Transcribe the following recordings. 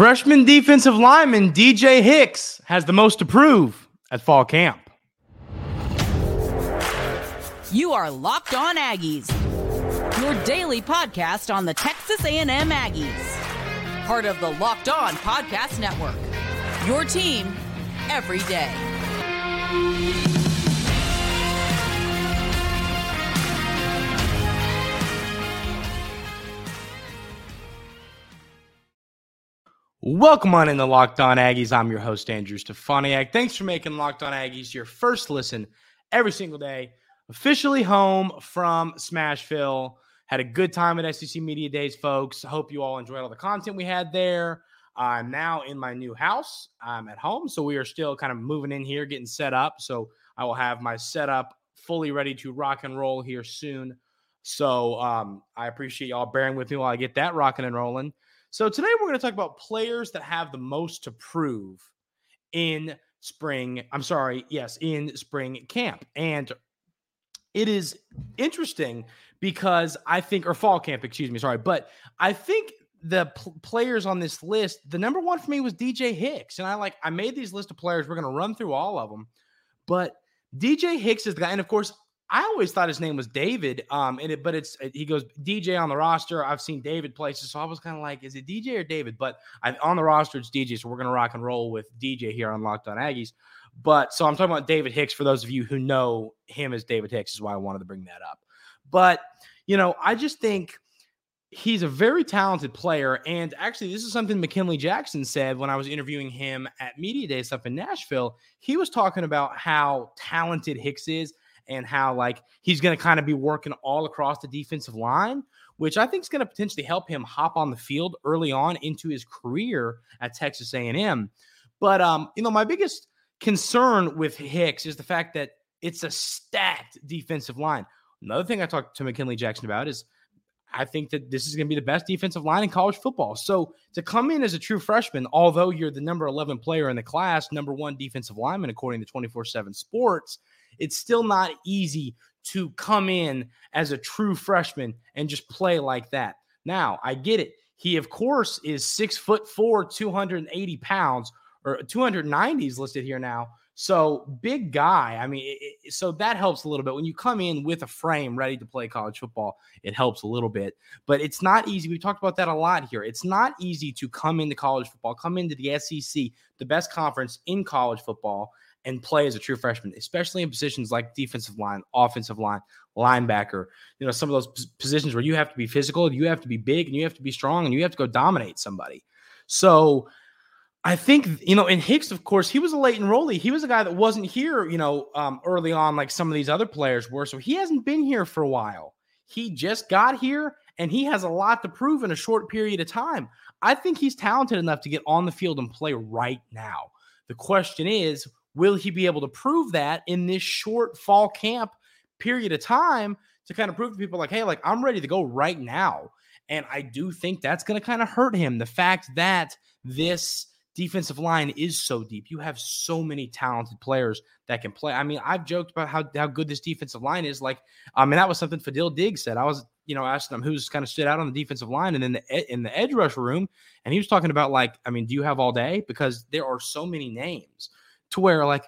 Freshman defensive lineman DJ Hicks has the most to prove at fall camp. You are Locked On Aggies, your daily podcast on the Texas A&M Aggies, part of the Locked On Podcast Network. Your team every day. Welcome on in the Locked On Aggies. I'm your host, Andrew Stefaniak. Thanks for making Locked On Aggies your first listen every single day. Officially home from Smashville. Had a good time at SEC Media Days, folks. Hope you all enjoyed all the content we had there. I'm now in my new house. I'm at home, so we are still kind of moving in here, getting set up. So I will have my setup fully ready to rock and roll here soon. So um, I appreciate y'all bearing with me while I get that rocking and rolling. So today we're going to talk about players that have the most to prove in spring. I'm sorry, yes, in spring camp. And it is interesting because I think, or fall camp, excuse me, sorry, but I think the pl- players on this list, the number one for me was DJ Hicks. And I like, I made these list of players. We're going to run through all of them. But DJ Hicks is the guy. And of course, I always thought his name was David. Um, and it, but it's he goes DJ on the roster. I've seen David places, so I was kind of like, is it DJ or David? But I, on the roster, it's DJ. So we're gonna rock and roll with DJ here on Locked On Aggies. But so I'm talking about David Hicks for those of you who know him as David Hicks is why I wanted to bring that up. But you know, I just think he's a very talented player. And actually, this is something McKinley Jackson said when I was interviewing him at Media Day stuff in Nashville. He was talking about how talented Hicks is and how like he's going to kind of be working all across the defensive line, which I think is going to potentially help him hop on the field early on into his career at Texas A&M. But um, you know, my biggest concern with Hicks is the fact that it's a stacked defensive line. Another thing I talked to McKinley Jackson about is I think that this is going to be the best defensive line in college football. So to come in as a true freshman, although you're the number 11 player in the class, number one defensive lineman according to 24 7 Sports, it's still not easy to come in as a true freshman and just play like that. Now, I get it. He, of course, is six foot four, 280 pounds, or 290 is listed here now. So big guy. I mean, it, so that helps a little bit when you come in with a frame ready to play college football. It helps a little bit, but it's not easy. We talked about that a lot here. It's not easy to come into college football, come into the SEC, the best conference in college football, and play as a true freshman, especially in positions like defensive line, offensive line, linebacker. You know, some of those positions where you have to be physical, you have to be big, and you have to be strong, and you have to go dominate somebody. So I think, you know, in Hicks, of course, he was a late enrollee. He was a guy that wasn't here, you know, um, early on like some of these other players were. So he hasn't been here for a while. He just got here and he has a lot to prove in a short period of time. I think he's talented enough to get on the field and play right now. The question is, Will he be able to prove that in this short fall camp period of time to kind of prove to people like, hey, like I'm ready to go right now? And I do think that's going to kind of hurt him. The fact that this defensive line is so deep. You have so many talented players that can play. I mean, I've joked about how, how good this defensive line is. Like, I mean, that was something Fadil Diggs said. I was, you know, asking him who's kind of stood out on the defensive line and then the in the edge rush room, and he was talking about like, I mean, do you have all day? Because there are so many names to where like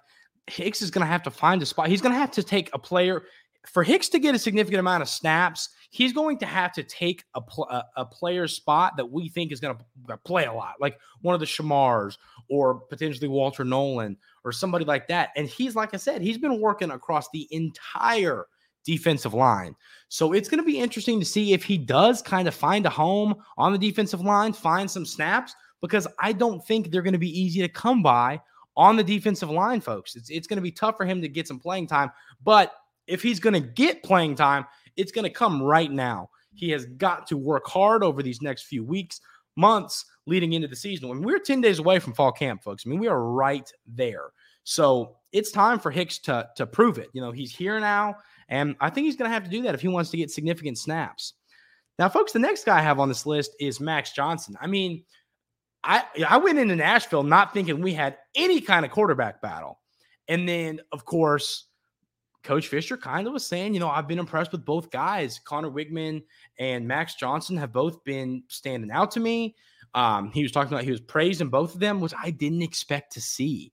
Hicks is going to have to find a spot. He's going to have to take a player for Hicks to get a significant amount of snaps. He's going to have to take a, pl- a, a player's spot that we think is going to play a lot, like one of the Shamars or potentially Walter Nolen or somebody like that. And he's, like I said, he's been working across the entire defensive line. So it's going to be interesting to see if he does kind of find a home on the defensive line, find some snaps, because I don't think they're going to be easy to come by on the defensive line, folks. It's, it's going to be tough for him to get some playing time. But if he's going to get playing time, it's going to come right now. He has got to work hard over these next few weeks, months leading into the season. Mean, we're 10 days away from fall camp, folks. I mean, we are right there. So it's time for Hicks to, to prove it. You know, he's here now, and I think he's going to have to do that if he wants to get significant snaps. Now, folks, the next guy I have on this list is Max Johnson. I mean, I I went into Nashville not thinking we had any kind of quarterback battle. And then, of course, Coach Fisher kind of was saying, you know, I've been impressed with both guys. Conner Weigman and Max Johnson have both been standing out to me. Um, he was talking about he was praising both of them, which I didn't expect to see.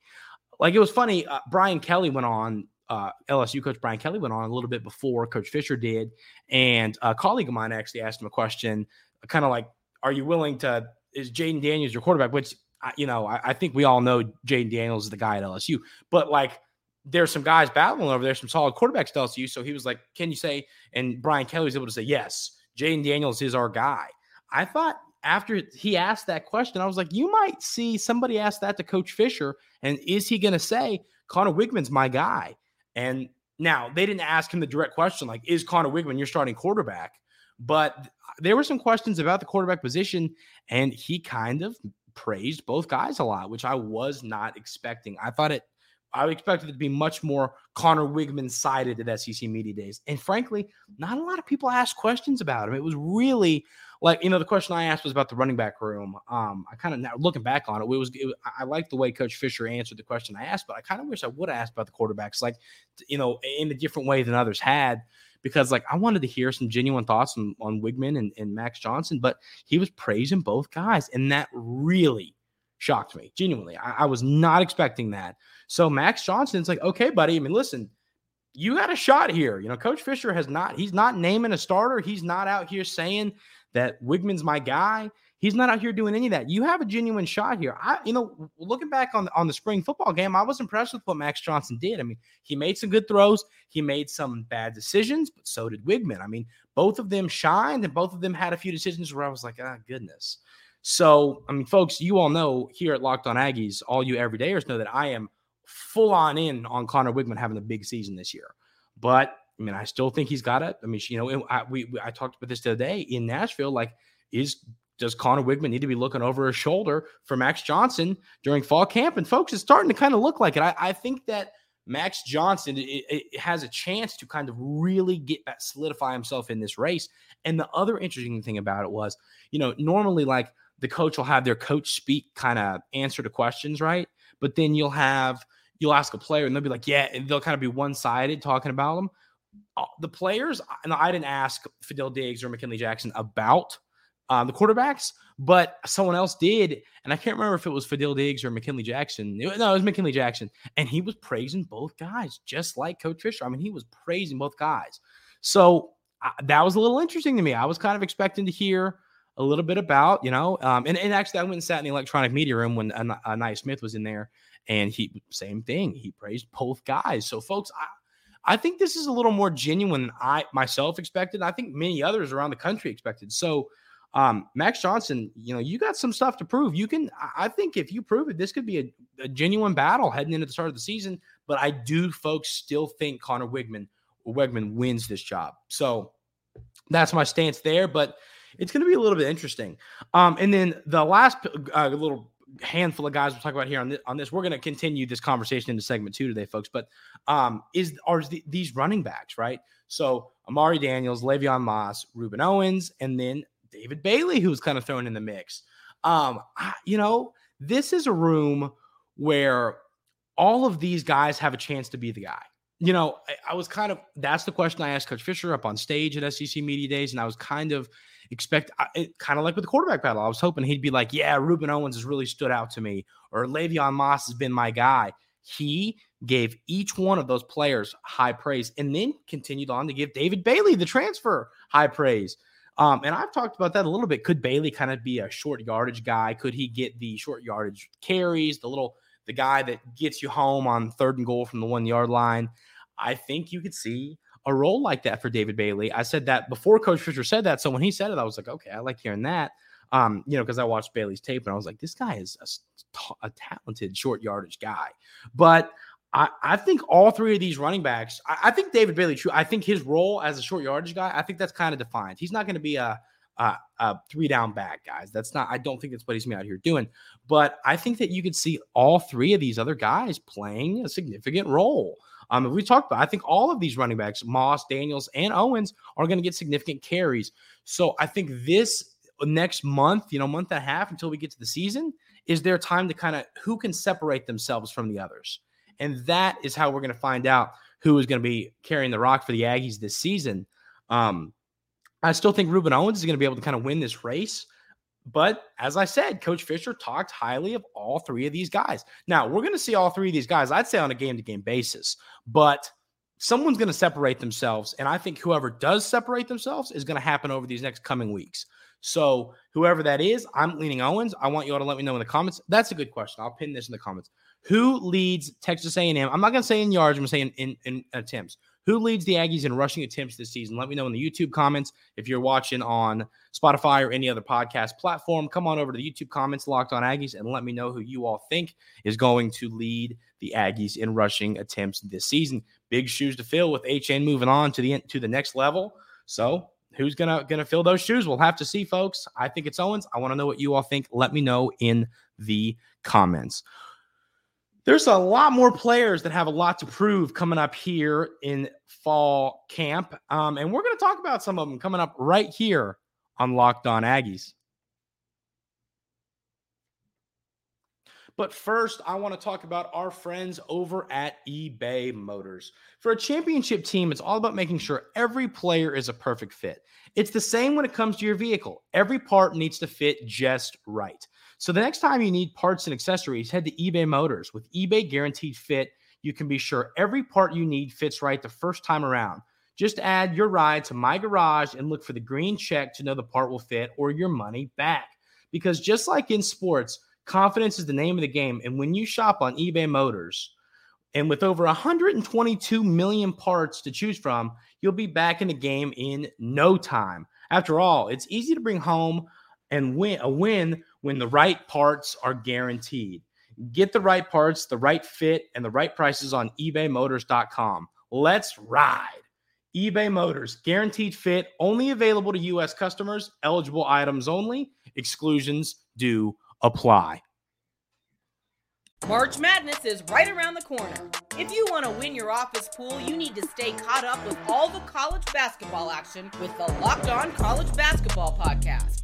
Like it was funny. Uh, Brian Kelly went on. Uh, LSU coach Brian Kelly went on a little bit before Coach Fisher did, and a colleague of mine actually asked him a question, kind of like, "Are you willing to? Is Jayden Daniels your quarterback?" Which you know, I, I think we all know Jayden Daniels is the guy at LSU, but like there's some guys battling over there, some solid quarterbacks to LSU. So he was like, Can you say? And Brian Kelly was able to say, Yes, Jayden Daniels is our guy. I thought after he asked that question, I was like, You might see somebody ask that to Coach Fisher. And is he going to say, Conner Weigman's my guy? And now they didn't ask him the direct question, like, Is Conner Weigman your starting quarterback? But there were some questions about the quarterback position, and he kind of praised both guys a lot, which I was not expecting. I thought it I expected it to be much more Conner Weigman sided at SEC Media Days. And frankly, not a lot of people asked questions about him. It was really like, you know, the question I asked was about the running back room. Um, I kind of now looking back on it, it was, it, I like the way Coach Fisher answered the question I asked, but I kind of wish I would have asked about the quarterbacks, like, you know, in a different way than others had. Because like I wanted to hear some genuine thoughts on, on Weigman and, and Max Johnson, but he was praising both guys, and that really shocked me. Genuinely, I, I was not expecting that. So Max Johnson's like, okay, buddy. I mean, listen, you got a shot here. You know, Coach Fisher has not, he's not naming a starter. He's not out here saying that Weigman's my guy. He's not out here doing any of that. You have a genuine shot here. I, you know, looking back on the, on the spring football game, I was impressed with what Max Johnson did. I mean, he made some good throws. He made some bad decisions, but so did Weigman. I mean, both of them shined, and both of them had a few decisions where I was like, ah, goodness. So, I mean, folks, you all know here at Locked On Aggies, all you everydayers know that I am full on in on Conner Weigman having a big season this year. But I mean, I still think he's got it. I mean, you know, I, we, I talked about this today in Nashville. Like, is does Conner Weigman need to be looking over his shoulder for Max Johnson during fall camp? And folks, it's starting to kind of look like it. I, I think that Max Johnson it, it has a chance to kind of really get that solidify himself in this race. And the other interesting thing about it was, you know, normally like the coach will have their coach speak kind of answer to questions, right? But then you'll have you'll ask a player and they'll be like, yeah, and they'll kind of be one sided talking about them. Uh, the players, and I didn't ask Fadil Diggs or McKinley Jackson about um, the quarterbacks, but someone else did. And I can't remember if it was Fadil Diggs or McKinley Jackson. No, it was McKinley Jackson. And he was praising both guys, just like Coach Fisher. I mean, he was praising both guys. So uh, that was a little interesting to me. I was kind of expecting to hear a little bit about, you know, um, and, and actually I went and sat in the electronic media room when Ainias Smith was in there and he same thing. He praised both guys. So, folks, I I think this is a little more genuine than I myself expected. I think many others around the country expected. So, um, Max Johnson, you know, you got some stuff to prove. You can, I think, if you prove it, this could be a, a genuine battle heading into the start of the season. But I do, folks, still think Conner Weigman Weigman wins this job. So that's my stance there. But it's going to be a little bit interesting. Um, and then the last uh, little handful of guys we'll talk about here on this, on this. We're going to continue this conversation into segment two today, folks. But um, is are the, these running backs right? So Amari Daniels, Le'Veon Moss, Rueben Owens, and then David Bailey, who's kind of thrown in the mix. Um, I, you know, this is a room where all of these guys have a chance to be the guy. You know, I, I was kind of that's the question I asked Coach Fisher up on stage at SEC Media Days, and I was kind of expect kind of like with the quarterback battle. I was hoping he'd be like, "Yeah, Rueben Owens has really stood out to me," or "Le'Veon Moss has been my guy." He gave each one of those players high praise, and then continued on to give David Bailey, the transfer, high praise. Um, and I've talked about that a little bit. Could Bailey kind of be a short yardage guy? Could he get the short yardage carries, the little the guy that gets you home on third and goal from the one yard line? I think you could see a role like that for David Bailey. I said that before Coach Fisher said that. So when he said it, I was like, okay, I like hearing that. Um, you know, because I watched Bailey's tape and I was like, this guy is a, a talented short yardage guy. But I, I, think all three of these running backs, I, I, think David Bailey, true. I think his role as a short yardage guy, I think that's kind of defined. He's not going to be a, a, a, three down back, guys. That's not, I don't think that's what he's me out here doing. But I think that you could see all three of these other guys playing a significant role. Um, we talked about, I think all of these running backs, Moss, Daniels, and Owens, are going to get significant carries. So I think this next month, you know, month and a half until we get to the season, is their time to kind of who can separate themselves from the others. And that is how we're going to find out who is going to be carrying the rock for the Aggies this season. Um, I still think Rueben Owens is going to be able to kind of win this race, but as I said, Coach Fisher talked highly of all three of these guys. Now, we're going to see all three of these guys, I'd say, on a game to game basis, but someone's going to separate themselves. And I think whoever does separate themselves is going to happen over these next coming weeks. So, whoever that is, I'm leaning Owens. I want you all to let me know in the comments. That's a good question. I'll pin this in the comments. Who leads Texas A&M? I'm not going to say in yards. I'm going to say in, in, in attempts. Who leads the Aggies in rushing attempts this season? Let me know in the YouTube comments. If you're watching on Spotify or any other podcast platform, come on over to the YouTube comments, Locked on Aggies, and let me know who you all think is going to lead the Aggies in rushing attempts this season. Big shoes to fill with Achane moving on to the to the next level. So who's gonna gonna fill those shoes? We'll have to see, folks. I think it's Owens. I want to know what you all think. Let me know in the comments there's a lot more players that have a lot to prove coming up here in fall camp. Um, and we're going to talk about some of them coming up right here on Locked On Aggies. But first, I want to talk about our friends over at eBay Motors. For a championship team, it's all about making sure every player is a perfect fit. It's the same when it comes to your vehicle, every part needs to fit just right. So the next time you need parts and accessories, head to eBay Motors. With eBay Guaranteed Fit, you can be sure every part you need fits right the first time around. Just add your ride to my garage and look for the green check to know the part will fit or your money back. Because just like in sports, confidence is the name of the game. And when you shop on eBay Motors, and with over 122 million parts to choose from, you'll be back in the game in no time. After all, it's easy to bring home and win a win when the right parts are guaranteed. Get the right parts, the right fit, and the right prices on ebaymotors.com. Let's ride. eBay Motors, guaranteed fit, only available to U.S. customers, eligible items only, exclusions do apply. March Madness is right around the corner. If you want to win your office pool, you need to stay caught up with all the college basketball action with the Locked On College Basketball Podcast.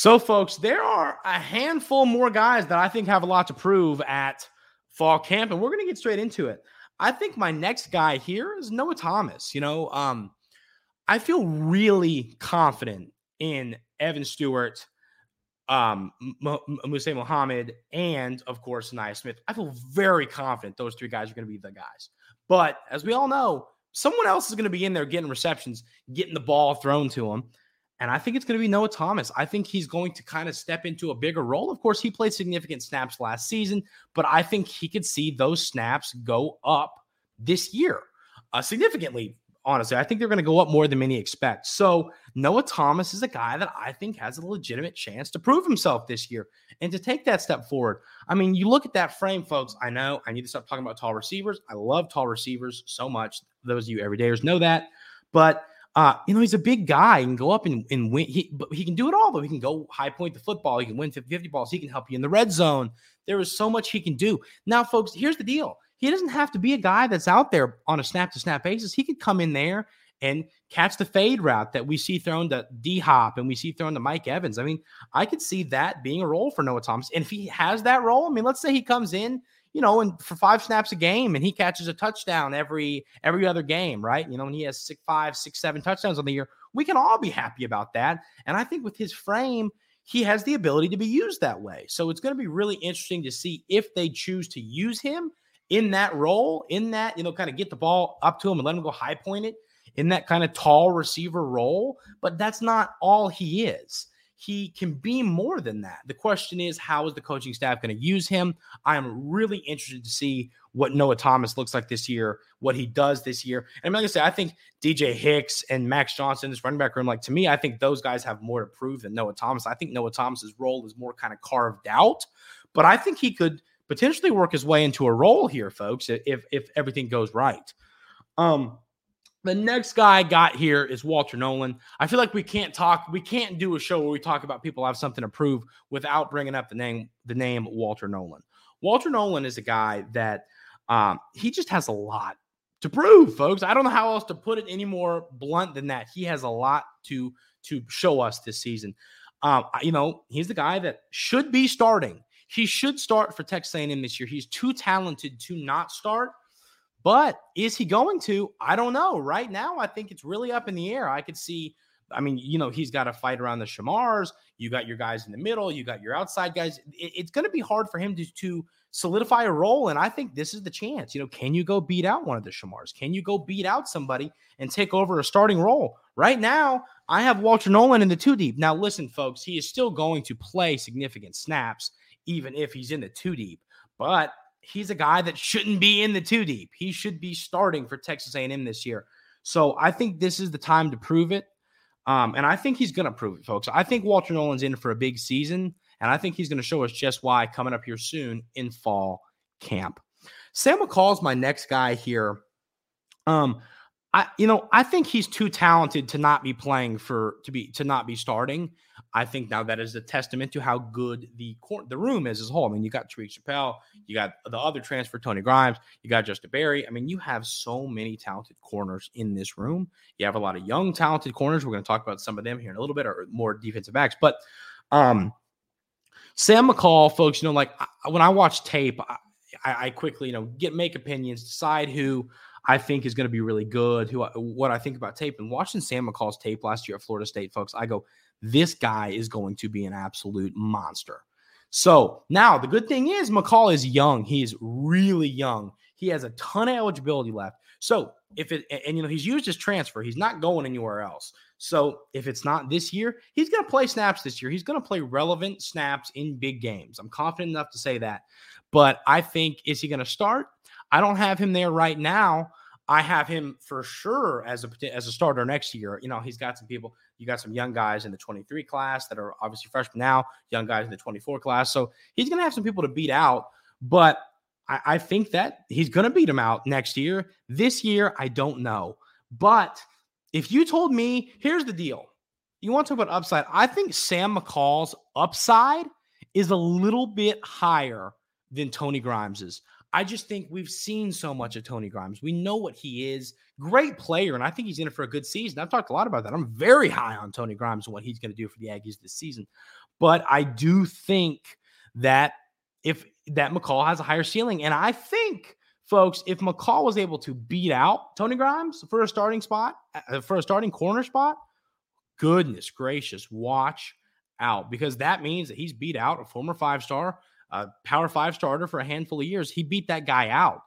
So, folks, there are a handful more guys that I think have a lot to prove at fall camp, and we're going to get straight into it. I think my next guy here is Noah Thomas. You know, um, I feel really confident in Evan Stewart, um, Moose Muhammad, and of course, Ainias Smith. I feel very confident those three guys are going to be the guys. But as we all know, someone else is going to be in there getting receptions, getting the ball thrown to them. And I think it's going to be Noah Thomas. I think he's going to kind of step into a bigger role. Of course, he played significant snaps last season, but I think he could see those snaps go up this year uh, significantly. Honestly, I think they're going to go up more than many expect. So, Noah Thomas is a guy that I think has a legitimate chance to prove himself this year and to take that step forward. I mean, you look at that frame, folks. I know I need to stop talking about tall receivers. I love tall receivers so much. Those of you everydayers know that. But uh, you know, he's a big guy. Can go up and, and win. He, but he can do it all, though. He can go high point the football. He can win 50 50 balls. He can help you in the red zone. There is so much he can do. Now, folks, here's the deal. He doesn't have to be a guy that's out there on a snap to snap basis. He could come in there and catch the fade route that we see thrown to D Hop and we see thrown to Mike Evans. I mean, I could see that being a role for Noah Thomas. And if he has that role, I mean, let's say he comes in you know, and for five snaps a game, and he catches a touchdown every every other game, right? You know, and he has six, five, six, seven touchdowns on the year. We can all be happy about that. And I think with his frame, he has the ability to be used that way. So it's going to be really interesting to see if they choose to use him in that role, in that, you know, kind of get the ball up to him and let him go high point it in that kind of tall receiver role. But that's not all he is he can be more than that. The question is, how is the coaching staff going to use him? I am really interested to see what Noah Thomas looks like this year, what he does this year. And I'm like I say, I think DJ Hicks and Max Johnson, this running back room, like to me, I think those guys have more to prove than Noah Thomas. I think Noah Thomas's role is more kind of carved out, but I think he could potentially work his way into a role here, folks, if if everything goes right. Um, The next guy I got here is Walter Nolen. I feel like we can't talk, we can't do a show where we talk about people have something to prove without bringing up the name, the name Walter Nolen. Walter Nolen is a guy that um, he just has a lot to prove, folks. I don't know how else to put it any more blunt than that. He has a lot to to show us this season. Um, you know, he's the guy that should be starting. He should start for Texas A&M this year. He's too talented to not start. But is he going to? I don't know. Right now, I think it's really up in the air. I could see. I mean, you know, he's got to fight around the Shamars. You got your guys in the middle. You got your outside guys. It, it's going to be hard for him to, to solidify a role. And I think this is the chance. You know, can you go beat out one of the Shamars? Can you go beat out somebody and take over a starting role? Right now, I have Walter Nolen in the two deep. Now, listen, folks, he is still going to play significant snaps, even if he's in the two deep. But he's a guy that shouldn't be in the two deep. He should be starting for Texas A&M this year. So I think this is the time to prove it. Um, and I think he's going to prove it, folks. I think Walter Nolen's in for a big season, and I think he's going to show us just why coming up here soon in fall camp. Sam McCall is my next guy here. Um, I you know I think he's too talented to not be playing for to be to not be starting. I think now that is a testament to how good the court the room is as a whole. I mean, you got Tyreek Chappelle, you got the other transfer Tony Grimes, you got Justin Berry. I mean, you have so many talented corners in this room. You have a lot of young talented corners. We're going to talk about some of them here in a little bit, or more defensive backs. But um, Sam McCall, folks, you know, like when I watch tape, I, I quickly you know get make opinions, decide who I think is going to be really good. Who what I think about tape and watching Sam McCall's tape last year at Florida State, folks, I go, this guy is going to be an absolute monster. So now the good thing is McCall is young. He is really young. He has a ton of eligibility left. So if it and you know he's used his transfer, he's not going anywhere else. So if it's not this year, he's going to play snaps this year. He's going to play relevant snaps in big games. I'm confident enough to say that. But I think is he going to start? I don't have him there right now. I have him for sure as a as a starter next year. You know, he's got some people. You got some young guys in the 23 class that are obviously freshmen now, young guys in the 24 class. So he's going to have some people to beat out. But I, I think that he's going to beat them out next year. This year, I don't know. But if you told me, here's the deal. You want to talk about upside? I think Sam McCall's upside is a little bit higher than Tony Grimes's. I just think we've seen so much of Tony Grimes. We know what he is. Great player, and I think he's in it for a good season. I've talked a lot about that. I'm very high on Tony Grimes and what he's going to do for the Aggies this season. But I do think that if that McCall has a higher ceiling, and I think, folks, if McCall was able to beat out Tony Grimes for a starting spot, uh, for a starting corner spot, goodness gracious, watch out because that means that he's beat out a former five star a Power Five starter for a handful of years. He beat that guy out.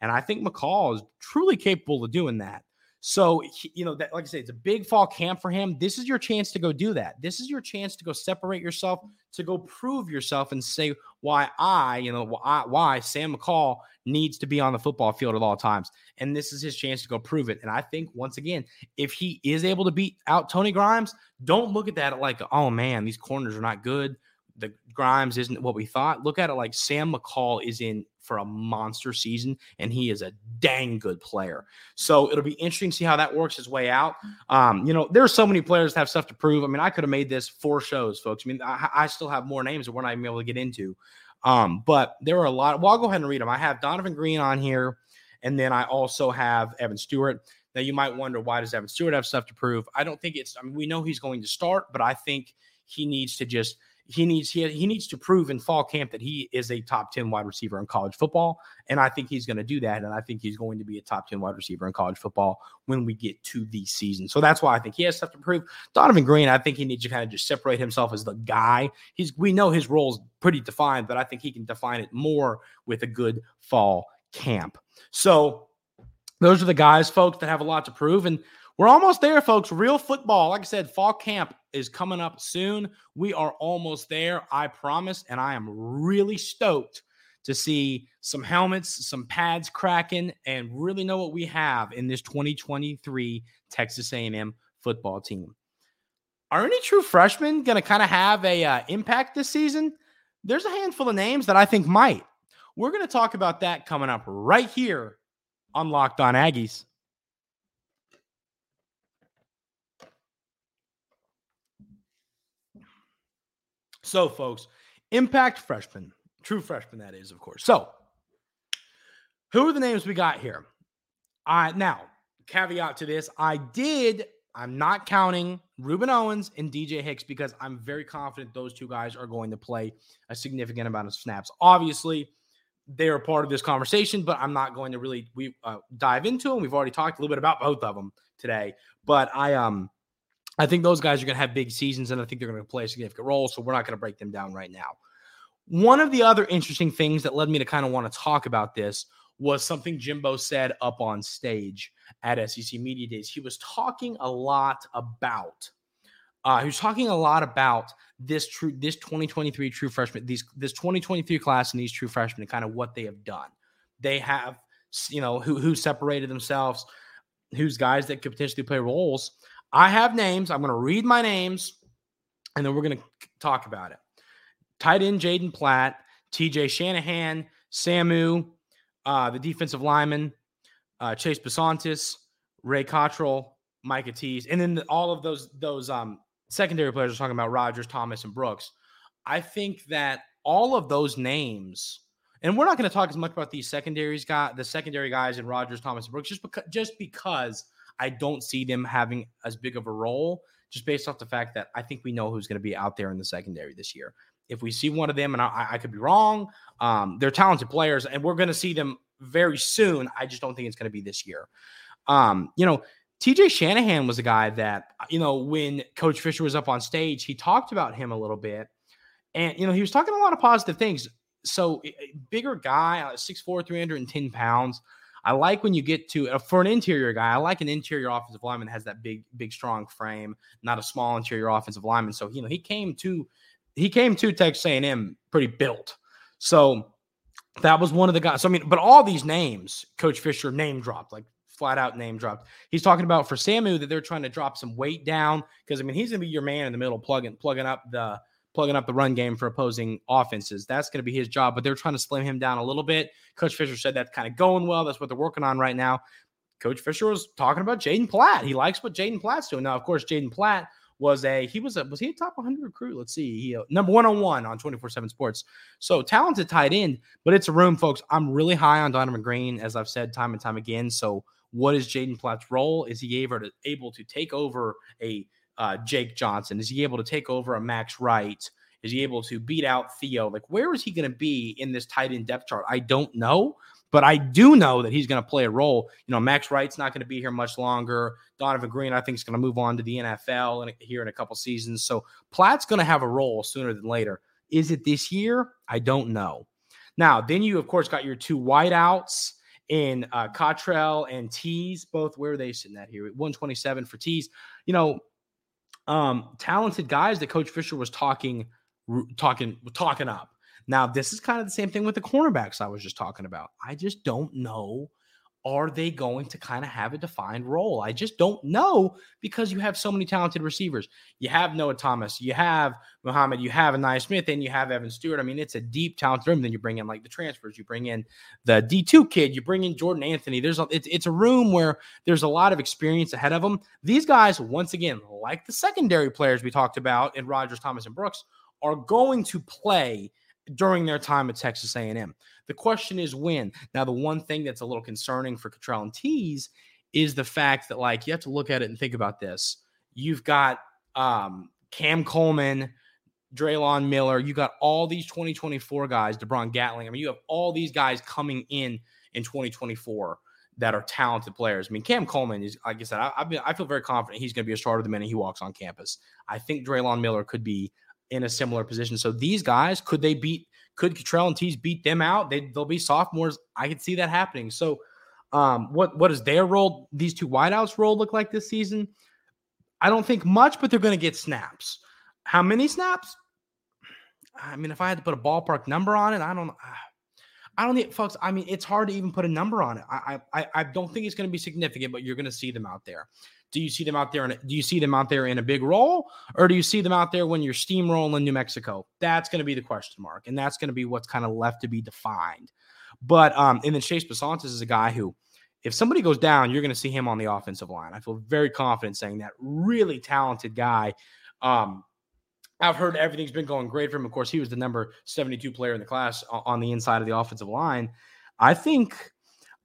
And I think McCall is truly capable of doing that. So, you know, that like I say, it's a big fall camp for him. This is your chance to go do that. This is your chance to go separate yourself, to go prove yourself and say why I, you know, why, why Sam McCall needs to be on the football field at all times. And this is his chance to go prove it. And I think once again, if he is able to beat out Tony Grimes, don't look at that like, oh man, these corners are not good the Grimes isn't what we thought. Look at it like Sam McCall is in for a monster season, and he is a dang good player. So it'll be interesting to see how that works his way out. Um, you know, there's so many players that have stuff to prove. I mean, I could have made this four shows, folks. I mean, I, I still have more names that we're not even able to get into. Um, but there are a lot. Well, I'll go ahead and read them. I have Donovan Green on here, and then I also have Evan Stewart. Now you might wonder why does Evan Stewart have stuff to prove? I don't think it's. I mean, we know he's going to start, but I think he needs to just he needs he, he needs to prove in fall camp that he is a top 10 wide receiver in college football and i think he's going to do that and i think he's going to be a top 10 wide receiver in college football when we get to the season so that's why i think he has stuff to prove donovan green i think he needs to kind of just separate himself as the guy he's we know his role is pretty defined but i think he can define it more with a good fall camp so those are the guys folks that have a lot to prove and we're almost there, folks. Real football. Like I said, fall camp is coming up soon. We are almost there, I promise. And I am really stoked to see some helmets, some pads cracking, and really know what we have in this 2023 Texas A&M football team. Are any true freshmen going to kind of have a uh, impact this season? There's a handful of names that I think might. We're going to talk about that coming up right here on Locked On Aggies. So, folks, impact freshman, true freshman, that is, of course. So, who are the names we got here? I now caveat to this: I did. I'm not counting Rueben Owens and DJ Hicks because I'm very confident those two guys are going to play a significant amount of snaps. Obviously, they are part of this conversation, but I'm not going to really we uh, dive into them. We've already talked a little bit about both of them today, but I um I think those guys are going to have big seasons, and I think they're going to play a significant role. So we're not going to break them down right now. One of the other interesting things that led me to kind of want to talk about this was something Jimbo said up on stage at SEC Media Days. He was talking a lot about. Uh, he was talking a lot about this true this 2023 true freshman these this 2023 class and these true freshmen and kind of what they have done. They have you know who who separated themselves, who's guys that could potentially play roles. I have names. I'm going to read my names, and then we're going to talk about it. Tight end Jaden Platt, T.J. Shanahan, Samu, uh, the defensive lineman, uh, Chase Bisontis, Ray Cottrell, Micah Tease, and then the, all of those those um, secondary players are talking about Rogers, Thomas, and Brooks. I think that all of those names, and we're not going to talk as much about these secondaries guy, the secondary guys and Rogers, Thomas, and Brooks, just because just because I don't see them having as big of a role, just based off the fact that I think we know who's going to be out there in the secondary this year. If we see one of them, and I, I could be wrong, um, they're talented players, and we're going to see them very soon. I just don't think it's going to be this year. Um, you know, TJ Shanahan was a guy that, you know, when Coach Fisher was up on stage, he talked about him a little bit. And, you know, he was talking a lot of positive things. So, bigger guy, uh, 6'4, 310 pounds. I like when you get to uh, for an interior guy. I like an interior offensive lineman that has that big, big, strong frame, not a small interior offensive lineman. So you know he came to he came to Texas A&M pretty built. So that was one of the guys. So I mean, but all these names, Coach Fisher name dropped, like flat out name dropped. He's talking about for Samu that they're trying to drop some weight down because I mean he's going to be your man in the middle, plugging plugging up the plugging up the run game for opposing offenses. That's going to be his job, but they're trying to slim him down a little bit. Coach Fisher said that's kind of going well. That's what they're working on right now. Coach Fisher was talking about Jaden Platt. He likes what Jaden Platt's doing. Now, of course, Jaden Platt was a he was a was he a top 100 recruit? Let's see, he uh, number one on one on 24 seven Sports. So talented tight end, but it's a room, folks. I'm really high on Donovan Green, as I've said time and time again. So what is Jaden Platt's role? Is he able to able to take over a uh, Jake Johnson? Is he able to take over a Max Wright? Is he able to beat out Theo? Like, where is he going to be in this tight end depth chart? I don't know, but I do know that he's going to play a role. You know, Max Wright's not going to be here much longer. Donovan Green, I think, is going to move on to the NFL and here in a couple seasons. So Platt's going to have a role sooner than later. Is it this year? I don't know. Now, then you, of course, got your two wideouts in uh, Cottrell and Tease. Both where are they sitting at here? 127 for Tease. You know, um, talented guys that Coach Fisher was talking talking talking up. Now, this is kind of the same thing with the cornerbacks I was just talking about. I just don't know are they going to kind of have a defined role? I just don't know because you have so many talented receivers. You have Noah Thomas, you have Muhammad, you have Ainias Smith, and you have Evan Stewart. I mean, it's a deep talented room. Then you bring in like the transfers, you bring in the D2 kid, you bring in Jordan Anthony. There's a, it's, it's a room where there's a lot of experience ahead of them. These guys, once again, like the secondary players we talked about in Rogers, Thomas, and Brooks, are going to play during their time at Texas A&M. The question is when. Now, the one thing that's a little concerning for Cottrell and Tease is the fact that, like, you have to look at it and think about this. You've got um, Cam Coleman, Drelon Miller. You got all these 2024 guys, DeBron Gatling. I mean, you have all these guys coming in in 2024 that are talented players. I mean, Cam Coleman is, like I said, I, I've been, I feel very confident he's going to be a starter the minute he walks on campus. I think Drelon Miller could be in a similar position. So these guys, could they beat, could Cottrell and Tease beat them out? They, they'll be sophomores. I could see that happening. So um, what what does their role, these two wideouts role look like this season? I don't think much, but they're going to get snaps. How many snaps? I mean, if I had to put a ballpark number on it, I don't. I don't think, folks. I mean, it's hard to even put a number on it. I I, I don't think it's going to be significant, but you're going to see them out there. Do you see them out there? In a, do you see them out there in a big role, or do you see them out there when you're steamrolling New Mexico? That's going to be the question mark, and that's going to be what's kind of left to be defined. But um, and then Chase Bisontis is a guy who, if somebody goes down, you're going to see him on the offensive line. I feel very confident saying that. Really talented guy. Um, I've heard everything's been going great for him. Of course, he was the number 72 player in the class on the inside of the offensive line. I think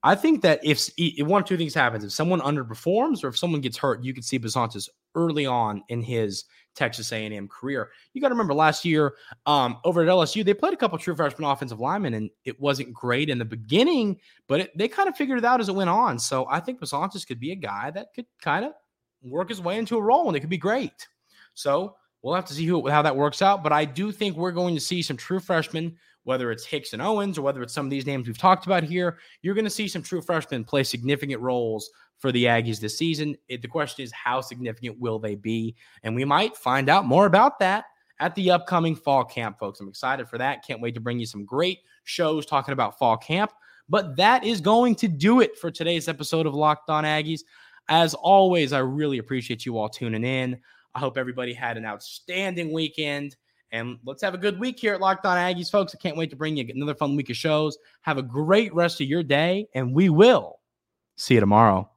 I think that if, if one or two things happens, if someone underperforms or if someone gets hurt, you could see Bisontis early on in his Texas A&M career. You got to remember last year um, over at LSU, they played a couple true freshman offensive linemen, and it wasn't great in the beginning, but it, they kind of figured it out as it went on. So I think Bisontis could be a guy that could kind of work his way into a role, and it could be great. So we'll have to see who, how that works out. But I do think we're going to see some true freshmen whether it's Hicks and Owens or whether it's some of these names we've talked about here, you're going to see some true freshmen play significant roles for the Aggies this season. It, the question is, how significant will they be? And we might find out more about that at the upcoming fall camp, folks. I'm excited for that. Can't wait to bring you some great shows talking about fall camp. But that is going to do it for today's episode of Locked On Aggies. As always, I really appreciate you all tuning in. I hope everybody had an outstanding weekend. And let's have a good week here at Locked On Aggies, folks. I can't wait to bring you another fun week of shows. Have a great rest of your day, and we will see you tomorrow.